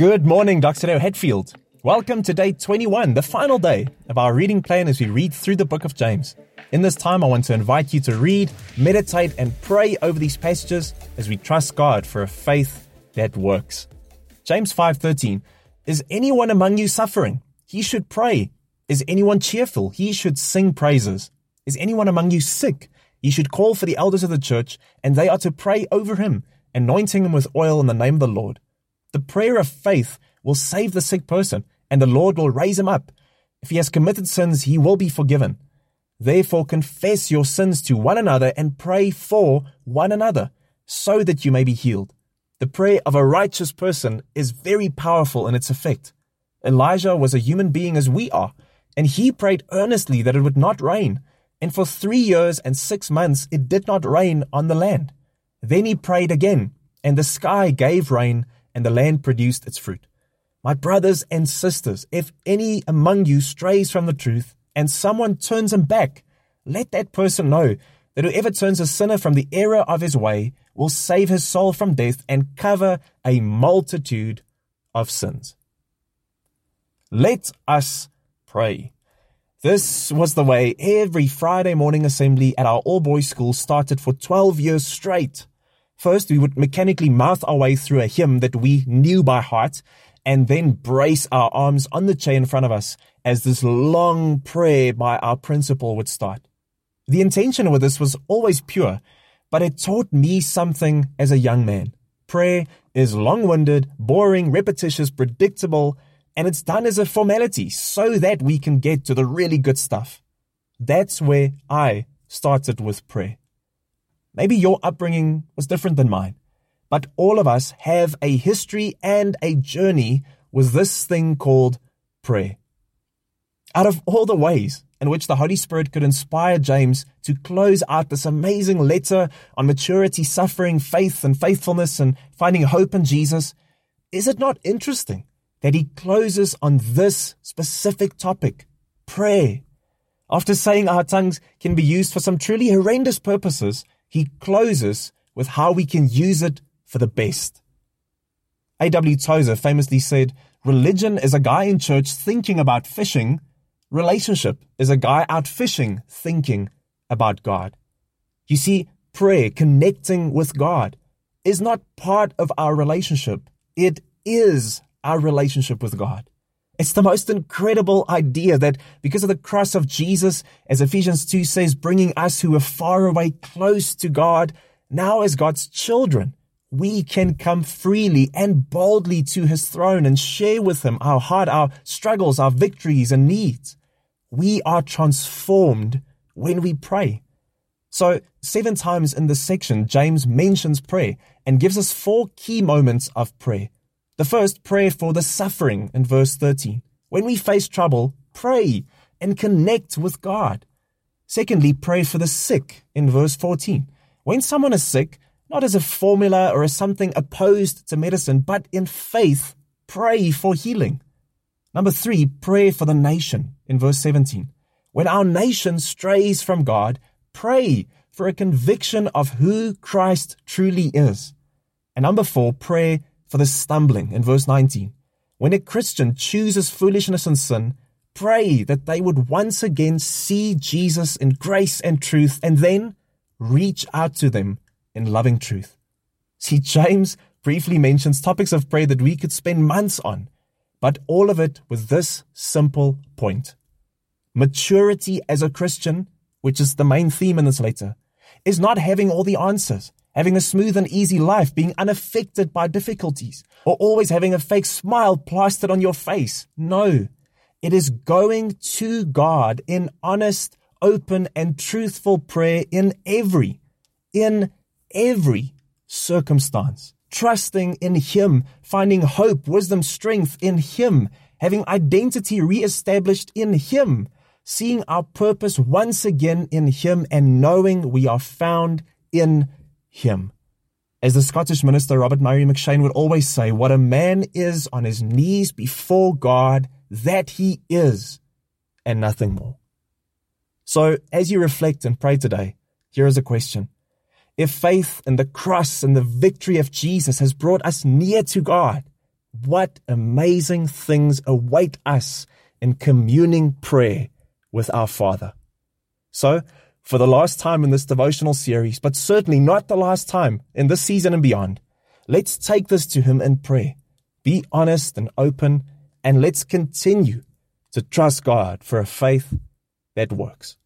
Good morning, Dr. Leo Hetfield. Welcome to day 21, the final day of our reading plan as we read through the book of James. In this time, I want to invite you to read, meditate, and pray over these passages as we trust God for a faith that works. James 5:13 Is anyone among you suffering? He should pray. Is anyone cheerful? He should sing praises. Is anyone among you sick? He should call for the elders of the church, and they are to pray over him, anointing him with oil in the name of the Lord. The prayer of faith will save the sick person, and the Lord will raise him up. If he has committed sins, he will be forgiven. Therefore, confess your sins to one another and pray for one another, so that you may be healed. The prayer of a righteous person is very powerful in its effect. Elijah was a human being as we are, and he prayed earnestly that it would not rain. And for three years and six months it did not rain on the land. Then he prayed again, and the sky gave rain, and the land produced its fruit. My brothers and sisters, if any among you strays from the truth, and someone turns him back, let that person know that whoever turns a sinner from the error of his way will save his soul from death and cover a multitude of sins. Let us pray. This was the way every Friday morning assembly at our all boys school started for 12 years straight. First, we would mechanically mouth our way through a hymn that we knew by heart and then brace our arms on the chair in front of us as this long prayer by our principal would start. The intention with this was always pure, but it taught me something as a young man. Prayer is long winded, boring, repetitious, predictable, and it's done as a formality so that we can get to the really good stuff. That's where I started with prayer. Maybe your upbringing was different than mine, but all of us have a history and a journey with this thing called prayer. Out of all the ways in which the Holy Spirit could inspire James to close out this amazing letter on maturity, suffering, faith, and faithfulness, and finding hope in Jesus, is it not interesting that he closes on this specific topic prayer. After saying our tongues can be used for some truly horrendous purposes, he closes with how we can use it for the best. A.W. Tozer famously said, Religion is a guy in church thinking about fishing. Relationship is a guy out fishing thinking about God. You see, prayer, connecting with God, is not part of our relationship. It is our relationship with God. It's the most incredible idea that because of the cross of Jesus, as Ephesians 2 says, bringing us who were far away close to God, now as God's children, we can come freely and boldly to his throne and share with him our heart, our struggles, our victories and needs. We are transformed when we pray. So, seven times in this section, James mentions prayer and gives us four key moments of prayer. The first, prayer for the suffering in verse 13. When we face trouble, pray and connect with God. Secondly, pray for the sick in verse 14. When someone is sick, not as a formula or as something opposed to medicine, but in faith, pray for healing. Number three, pray for the nation in verse 17. When our nation strays from God, pray for a conviction of who Christ truly is. And number four, pray for the stumbling in verse 19. When a Christian chooses foolishness and sin, pray that they would once again see Jesus in grace and truth and then reach out to them in loving truth. See, James briefly mentions topics of prayer that we could spend months on, but all of it with this simple point. Maturity as a Christian, which is the main theme in this letter, is not having all the answers having a smooth and easy life, being unaffected by difficulties, or always having a fake smile plastered on your face. No, it is going to God in honest, open, and truthful prayer in every, in every circumstance. Trusting in Him, finding hope, wisdom, strength in Him, having identity reestablished in Him, seeing our purpose once again in Him, and knowing we are found in him. As the Scottish minister Robert Murray McCheyne would always say, what a man is on his knees before God, that he is, and nothing more. So, as you reflect and pray today, here is a question. If faith in the cross and the victory of Jesus has brought us near to God, what amazing things await us in communing prayer with our Father. So, for the last time in this devotional series, but certainly not the last time in this season and beyond, let's take this to Him in prayer. Be honest and open, and let's continue to trust God for a faith that works.